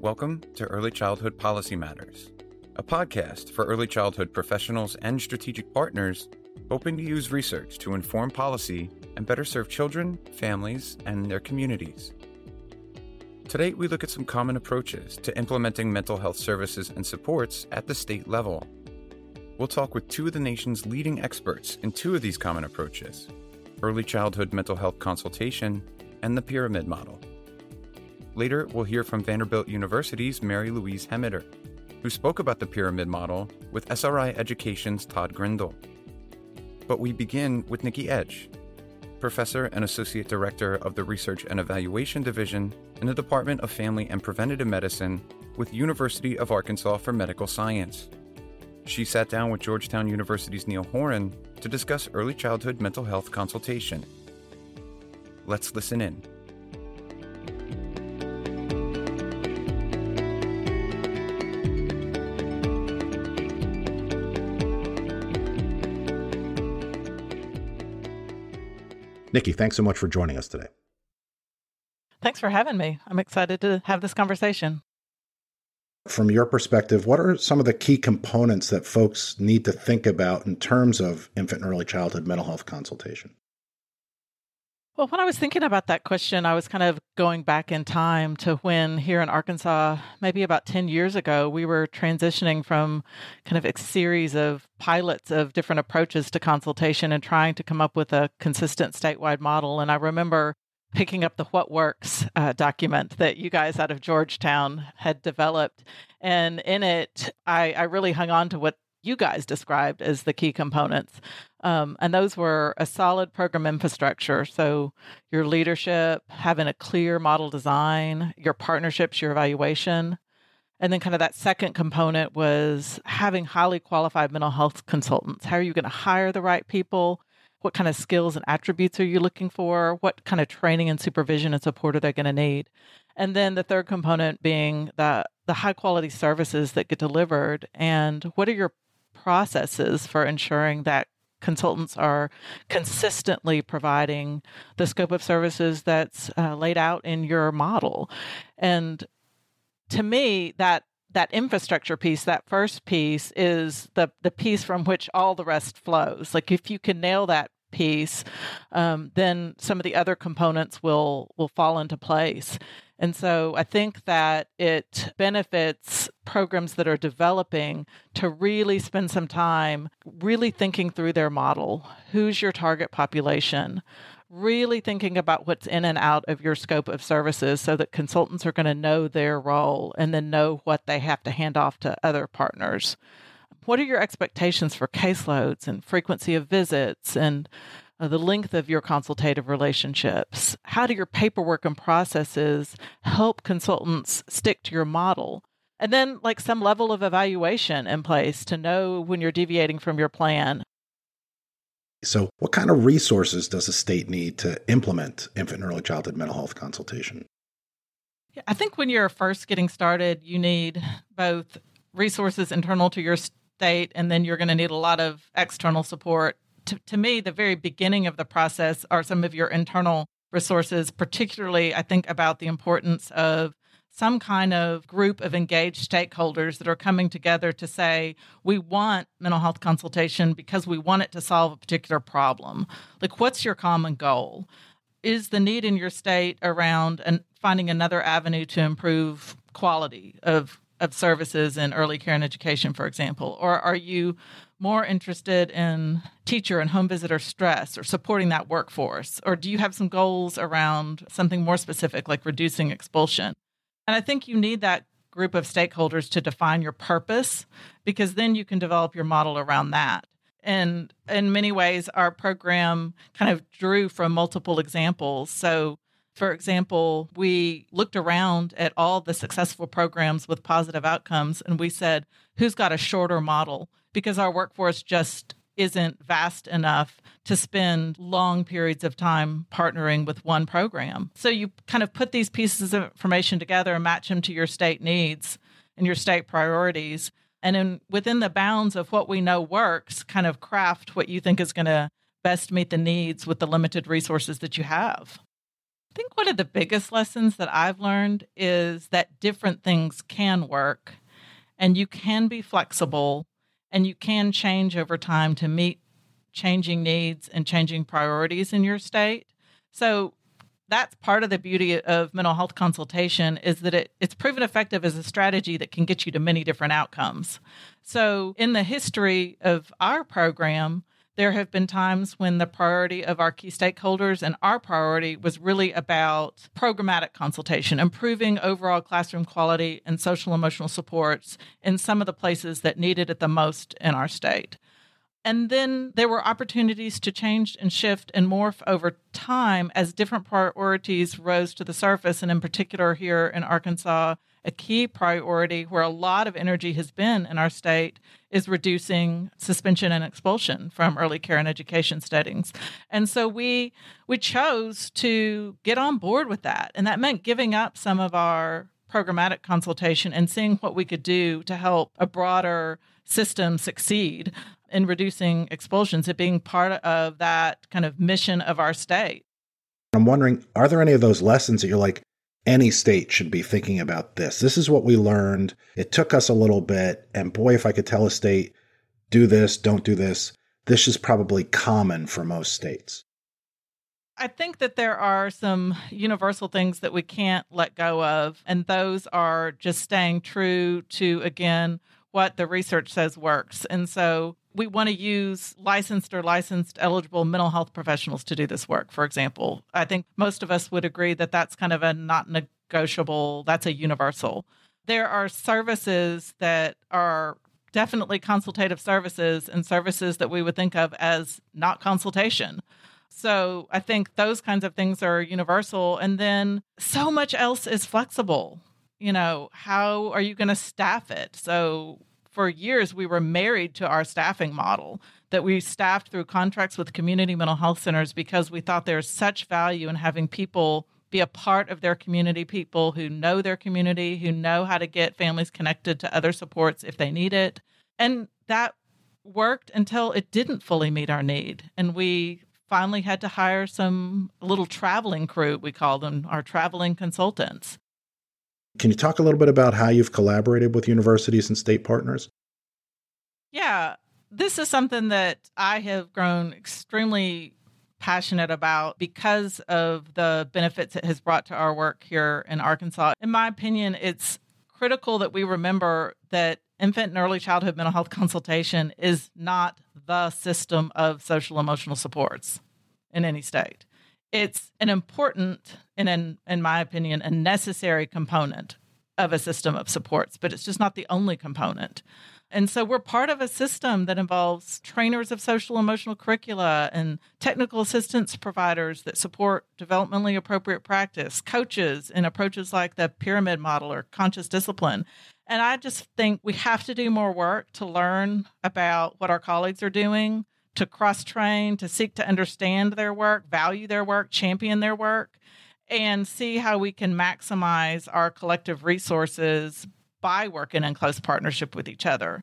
Welcome to Early Childhood Policy Matters, a podcast for early childhood professionals and strategic partners hoping to use research to inform policy and better serve children, families, and their communities. Today, we look at some common approaches to implementing mental health services and supports at the state level. We'll talk with two of the nation's leading experts in two of these common approaches early childhood mental health consultation and the pyramid model. Later, we'll hear from Vanderbilt University's Mary Louise Hemmeter, who spoke about the pyramid model with SRI Education's Todd Grindal. But we begin with Nikki Edge, professor and associate director of the Research and Evaluation Division in the Department of Family and Preventative Medicine with University of Arkansas for Medical Science. She sat down with Georgetown University's Neal Horen to discuss early childhood mental health consultation. Let's listen in. Nikki, thanks so much for joining us today. Thanks for having me. I'm excited to have this conversation. From your perspective, what are some of the key components that folks need to think about in terms of infant and early childhood mental health consultation? Well, when I was thinking about that question, I was kind of going back in time to when here in Arkansas, maybe about 10 years ago, we were transitioning from kind of a series of pilots of different approaches to consultation and trying to come up with a consistent statewide model. And I remember picking up the What Works uh, document that you guys out of Georgetown had developed. And in it, I, I really hung on to what you guys described as the key components. Um, and those were a solid program infrastructure. So, your leadership, having a clear model design, your partnerships, your evaluation. And then, kind of that second component was having highly qualified mental health consultants. How are you going to hire the right people? What kind of skills and attributes are you looking for? What kind of training and supervision and support are they going to need? And then the third component being the the high quality services that get delivered and what are your processes for ensuring that consultants are consistently providing the scope of services that's uh, laid out in your model and to me that that infrastructure piece, that first piece, is the the piece from which all the rest flows. Like if you can nail that piece, um, then some of the other components will will fall into place. And so I think that it benefits programs that are developing to really spend some time really thinking through their model. Who's your target population? Really thinking about what's in and out of your scope of services so that consultants are going to know their role and then know what they have to hand off to other partners. What are your expectations for caseloads and frequency of visits and uh, the length of your consultative relationships? How do your paperwork and processes help consultants stick to your model? And then, like some level of evaluation in place to know when you're deviating from your plan. So, what kind of resources does a state need to implement infant and early childhood mental health consultation? Yeah, I think when you're first getting started, you need both resources internal to your state, and then you're going to need a lot of external support. To, to me, the very beginning of the process are some of your internal resources, particularly, I think about the importance of some kind of group of engaged stakeholders that are coming together to say, we want mental health consultation because we want it to solve a particular problem. Like, what's your common goal? Is the need in your state around and finding another avenue to improve quality of of services in early care and education, for example? Or are you more interested in teacher and home visitor stress or supporting that workforce? Or do you have some goals around something more specific, like reducing expulsion? And I think you need that group of stakeholders to define your purpose because then you can develop your model around that. And in many ways, our program kind of drew from multiple examples. So for example, we looked around at all the successful programs with positive outcomes and we said, who's got a shorter model? Because our workforce just isn't vast enough to spend long periods of time partnering with one program. So you kind of put these pieces of information together and match them to your state needs and your state priorities. and in within the bounds of what we know works, kind of craft what you think is going to best meet the needs with the limited resources that you have. I think one of the biggest lessons that I've learned is that different things can work and you can be flexible and you can change over time to meet changing needs and changing priorities in your state. So that's part of the beauty of mental health consultation is that it, it's proven effective as a strategy that can get you to many different outcomes. So in the history of our program, there have been times when the priority of our key stakeholders and our priority was really about programmatic consultation, improving overall classroom quality and social emotional supports in some of the places that needed it the most in our state. And then there were opportunities to change and shift and morph over time as different priorities rose to the surface. And in particular, here in Arkansas, a key priority where a lot of energy has been in our state is reducing suspension and expulsion from early care and education settings. And so we we chose to get on board with that. And that meant giving up some of our programmatic consultation and seeing what we could do to help a broader system succeed in reducing expulsions, it being part of that kind of mission of our state. I'm wondering, are there any of those lessons that you're like, any state should be thinking about this? This is what we learned. It took us a little bit. And boy, if I could tell a state, do this, don't do this, this is probably common for most states. I think that there are some universal things that we can't let go of, and those are just staying true to, again, what the research says works. And so we want to use licensed or licensed eligible mental health professionals to do this work, for example. I think most of us would agree that that's kind of a not negotiable, that's a universal. There are services that are definitely consultative services and services that we would think of as not consultation. So I think those kinds of things are universal. And then so much else is flexible. You know, how are you going to staff it? So for years we were married to our staffing model that we staffed through contracts with community mental health centers because we thought there's such value in having people be a part of their community, people who know their community, who know how to get families connected to other supports if they need it. And that worked until it didn't fully meet our need. And we finally had to hire some little traveling crew, we call them our traveling consultants. Can you talk a little bit about how you've collaborated with universities and state partners? Yeah, this is something that I have grown extremely passionate about because of the benefits it has brought to our work here in Arkansas. In my opinion, it's critical that we remember that infant and early childhood mental health consultation is not the system of social emotional supports in any state it's an important and in, in my opinion a necessary component of a system of supports but it's just not the only component and so we're part of a system that involves trainers of social emotional curricula and technical assistance providers that support developmentally appropriate practice, coaches in approaches like the pyramid model or conscious discipline. And I just think we have to do more work to learn about what our colleagues are doing, to cross train, to seek to understand their work, value their work, champion their work, and see how we can maximize our collective resources by working in close partnership with each other.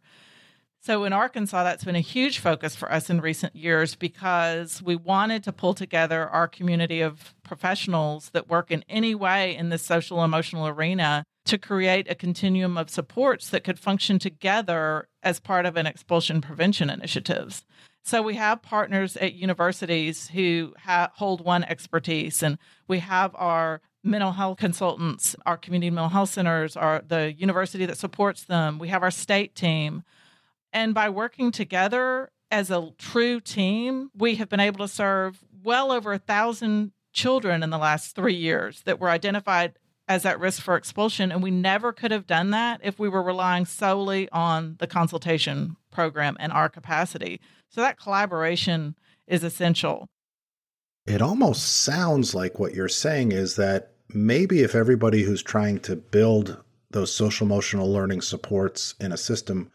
So in Arkansas, that's been a huge focus for us in recent years because we wanted to pull together our community of professionals that work in any way in the social emotional arena to create a continuum of supports that could function together as part of an expulsion prevention initiatives. So we have partners at universities who ha- hold one expertise, and we have our mental health consultants, our community mental health centers, our the university that supports them. We have our state team, and by working together as a true team, we have been able to serve well over a thousand children in the last three years that were identified as at risk for expulsion. And we never could have done that if we were relying solely on the consultation program and our capacity. So that collaboration is essential. It almost sounds like what you're saying is that maybe if everybody who's trying to build those social emotional learning supports in a system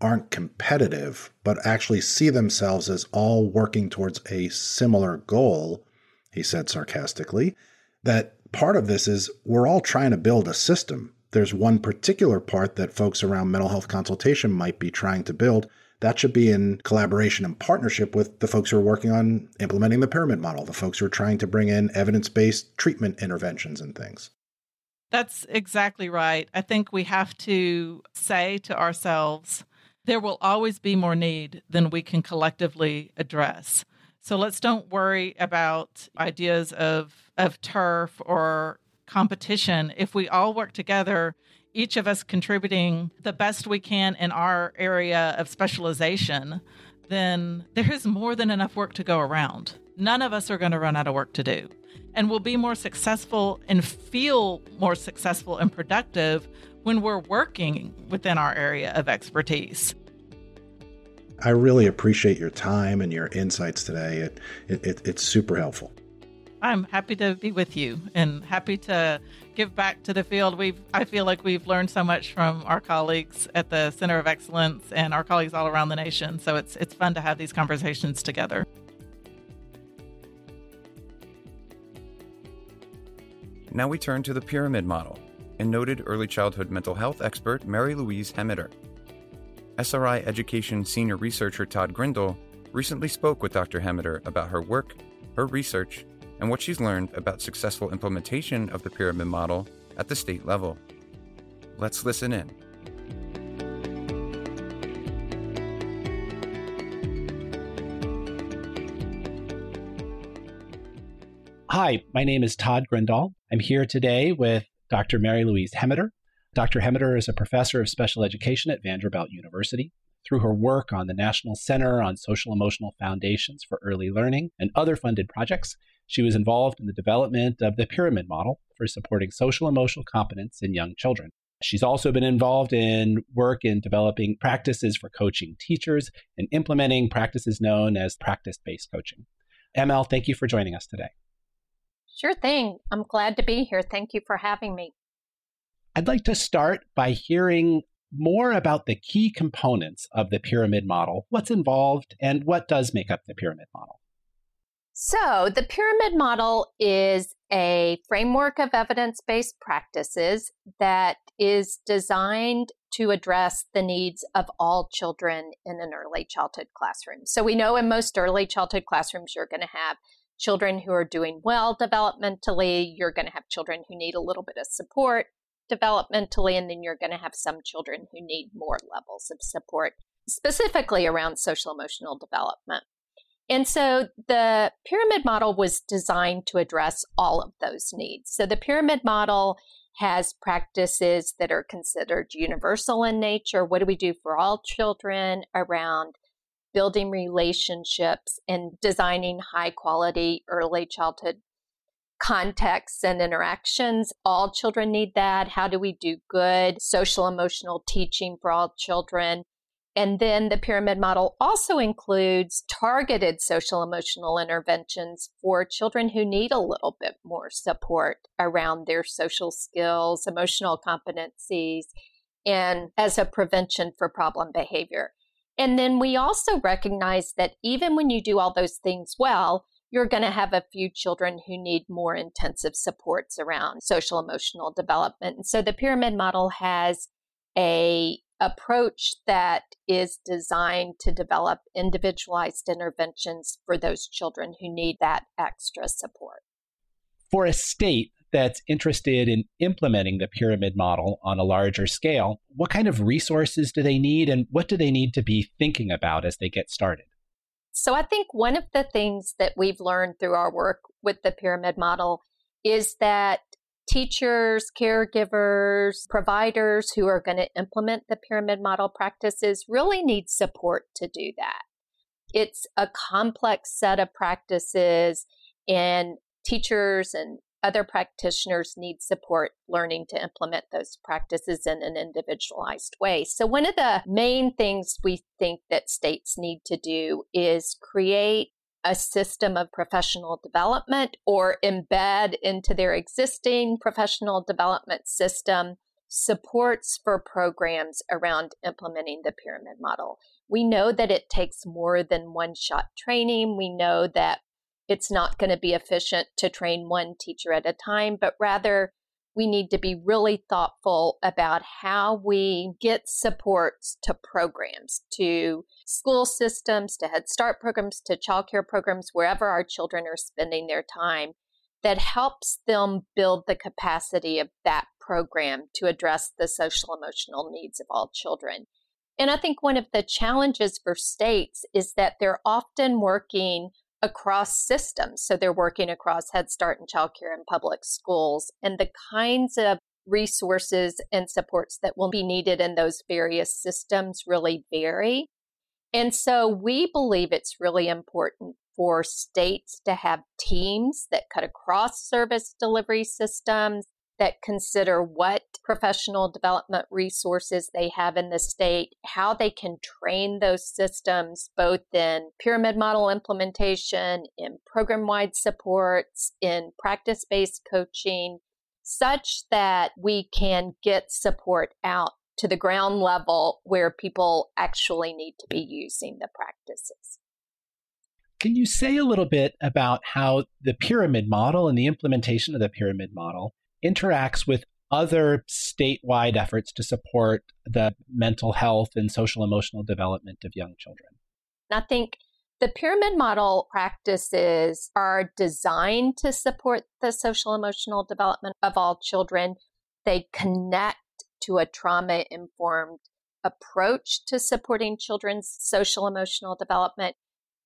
aren't competitive, but actually see themselves as all working towards a similar goal, he said sarcastically, that part of this is we're all trying to build a system there's one particular part that folks around mental health consultation might be trying to build, that should be in collaboration and partnership with the folks who are working on implementing the pyramid model, the folks who are trying to bring in evidence based treatment interventions and things. That's exactly right. I think we have to say to ourselves, there will always be more need than we can collectively address. So let's don't worry about ideas of, of turf or competition. If we all work together, each of us contributing the best we can in our area of specialization, then there is more than enough work to go around. None of us are going to run out of work to do. And we'll be more successful and feel more successful and productive when we're working within our area of expertise. I really appreciate your time and your insights today. It, it, it, it's super helpful. I'm happy to be with you and happy to give back to the field. We've I feel like we've learned so much from our colleagues at the Center of Excellence and our colleagues all around the nation. So it's it's fun to have these conversations together. Now we turn to the pyramid model and noted early childhood mental health expert Mary Louise Hemmeter. SRI Education senior researcher Todd Grindal recently spoke with Dr. Hemmeter about her work, her research, and what she's learned about successful implementation of the pyramid model at the state level. Let's listen in. Hi, my name is Todd Grindal. I'm here today with Dr. Mary Louise Hemmeter. Dr. Hemmeter is a professor of special education at Vanderbilt University. Through her work on the National Center on Social Emotional Foundations for Early Learning and other funded projects, she was involved in the development of the pyramid model for supporting social emotional competence in young children. She's also been involved in work in developing practices for coaching teachers and implementing practices known as practice based coaching. ML, thank you for joining us today. Sure thing. I'm glad to be here. Thank you for having me. I'd like to start by hearing more about the key components of the pyramid model, what's involved, and what does make up the pyramid model. So, the pyramid model is a framework of evidence based practices that is designed to address the needs of all children in an early childhood classroom. So, we know in most early childhood classrooms, you're going to have children who are doing well developmentally, you're going to have children who need a little bit of support developmentally, and then you're going to have some children who need more levels of support, specifically around social emotional development. And so the pyramid model was designed to address all of those needs. So the pyramid model has practices that are considered universal in nature. What do we do for all children around building relationships and designing high quality early childhood contexts and interactions. All children need that. How do we do good social emotional teaching for all children? And then the pyramid model also includes targeted social emotional interventions for children who need a little bit more support around their social skills, emotional competencies, and as a prevention for problem behavior. And then we also recognize that even when you do all those things well, you're going to have a few children who need more intensive supports around social emotional development. And so the pyramid model has a approach that is designed to develop individualized interventions for those children who need that extra support. For a state that's interested in implementing the pyramid model on a larger scale, what kind of resources do they need and what do they need to be thinking about as they get started? So, I think one of the things that we've learned through our work with the pyramid model is that teachers, caregivers, providers who are going to implement the pyramid model practices really need support to do that. It's a complex set of practices, and teachers and other practitioners need support learning to implement those practices in an individualized way. So, one of the main things we think that states need to do is create a system of professional development or embed into their existing professional development system supports for programs around implementing the pyramid model. We know that it takes more than one shot training. We know that it's not going to be efficient to train one teacher at a time, but rather we need to be really thoughtful about how we get supports to programs, to school systems, to Head Start programs, to childcare programs, wherever our children are spending their time, that helps them build the capacity of that program to address the social emotional needs of all children. And I think one of the challenges for states is that they're often working across systems. So they're working across Head Start and Child Care and public schools. And the kinds of resources and supports that will be needed in those various systems really vary. And so we believe it's really important for states to have teams that cut across service delivery systems that consider what professional development resources they have in the state, how they can train those systems, both in pyramid model implementation, in program wide supports, in practice based coaching, such that we can get support out to the ground level where people actually need to be using the practices. Can you say a little bit about how the pyramid model and the implementation of the pyramid model interacts with other statewide efforts to support the mental health and social emotional development of young children? I think the pyramid model practices are designed to support the social emotional development of all children. They connect to a trauma informed approach to supporting children's social emotional development.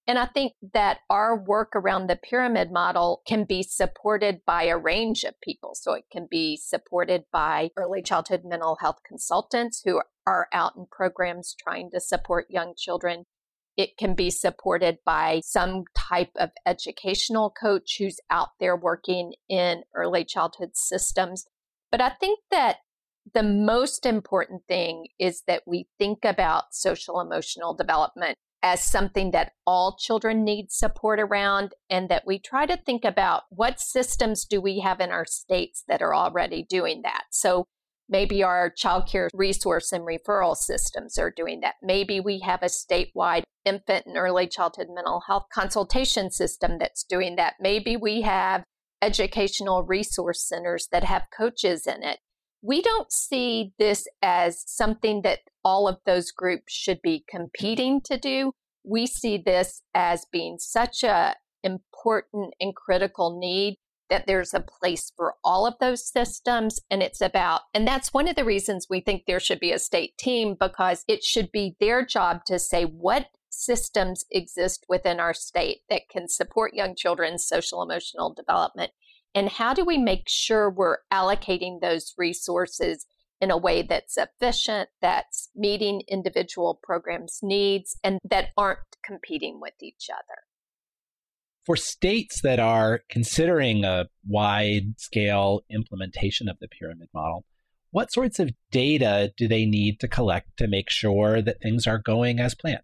And I think that our work around the pyramid model can be supported by a range of people. So it can be supported by early childhood mental health consultants who are out in programs trying to support young children. It can be supported by some type of educational coach who's out there working in early childhood systems. But I think that the most important thing is that we think about social emotional development as something that all children need support around and that we try to think about what systems do we have in our states that are already doing that. So maybe our child care resource and referral systems are doing that. Maybe we have a statewide infant and early childhood mental health consultation system that's doing that. Maybe we have educational resource centers that have coaches in it. We don't see this as something that all of those groups should be competing to do. We see this as being such a important and critical need that there's a place for all of those systems and it's about and that's one of the reasons we think there should be a state team because it should be their job to say what systems exist within our state that can support young children's social emotional development. And how do we make sure we're allocating those resources in a way that's efficient, that's meeting individual programs' needs, and that aren't competing with each other. For states that are considering a wide scale implementation of the pyramid model, what sorts of data do they need to collect to make sure that things are going as planned?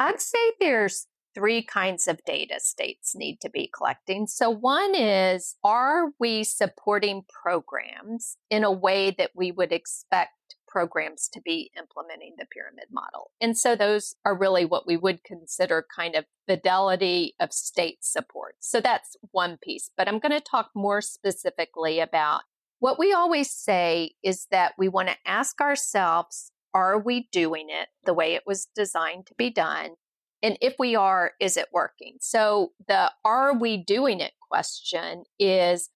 I'd say there's three kinds of data states need to be collecting. So, one is are we supporting programs in a way that we would expect programs to be implementing the pyramid model? And so, those are really what we would consider kind of fidelity of state support. So, that's one piece. But I'm going to talk more specifically about what we always say is that we want to ask ourselves are we doing it the way it was designed to be done? And if we are, is it working? So the are we doing it question is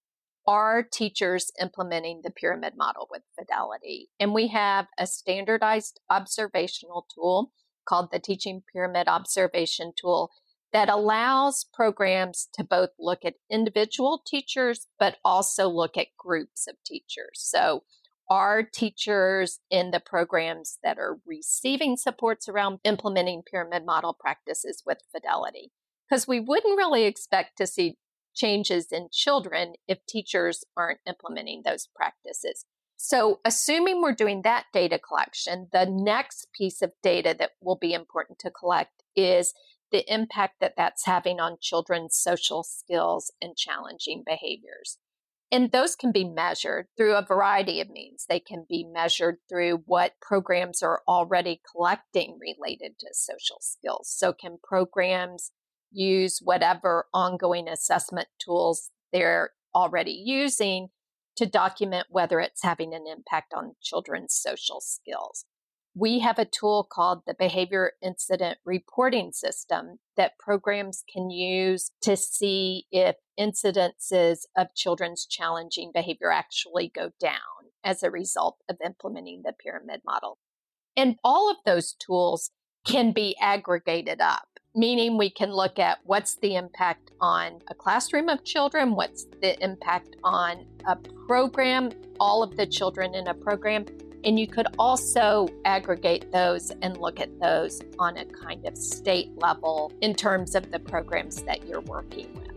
are teachers implementing the pyramid model with fidelity? And we have a standardized observational tool called the Teaching Pyramid Observation Tool that allows programs to both look at individual teachers, but also look at groups of teachers. So are teachers in the programs that are receiving supports around implementing pyramid model practices with fidelity. Because we wouldn't really expect to see changes in children if teachers aren't implementing those practices. So, assuming we're doing that data collection, the next piece of data that will be important to collect is the impact that that's having on children's social skills and challenging behaviors. And those can be measured through a variety of means. They can be measured through what programs are already collecting related to social skills. So, can programs use whatever ongoing assessment tools they're already using to document whether it's having an impact on children's social skills. We have a tool called the Behavior Incident Reporting System that programs can use to see if incidences of children's challenging behavior actually go down as a result of implementing the pyramid model. And all of those tools can be aggregated up, meaning we can look at what's the impact on a classroom of children, what's the impact on a program, all of the children in a program, and you could also aggregate those and look at those on a kind of state level in terms of the programs that you're working with.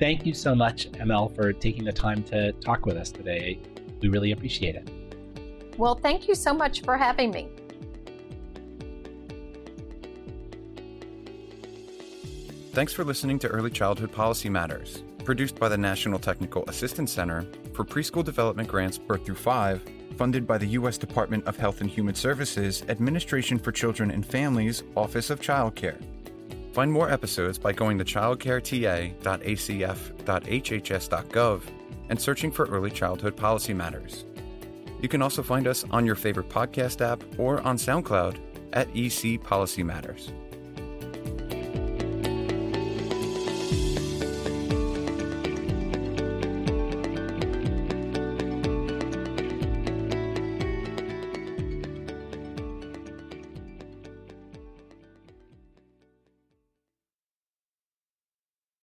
Thank you so much, ML, for taking the time to talk with us today. We really appreciate it. Well, thank you so much for having me. Thanks for listening to Early Childhood Policy Matters, produced by the National Technical Assistance Center for Preschool Development Grants Birth Through 5 funded by the U.S. Department of Health and Human Services Administration for Children and Families Office of Child Care. Find more episodes by going to childcareta.acf.hhs.gov and searching for Early Childhood Policy Matters. You can also find us on your favorite podcast app or on SoundCloud at EC Policy Matters.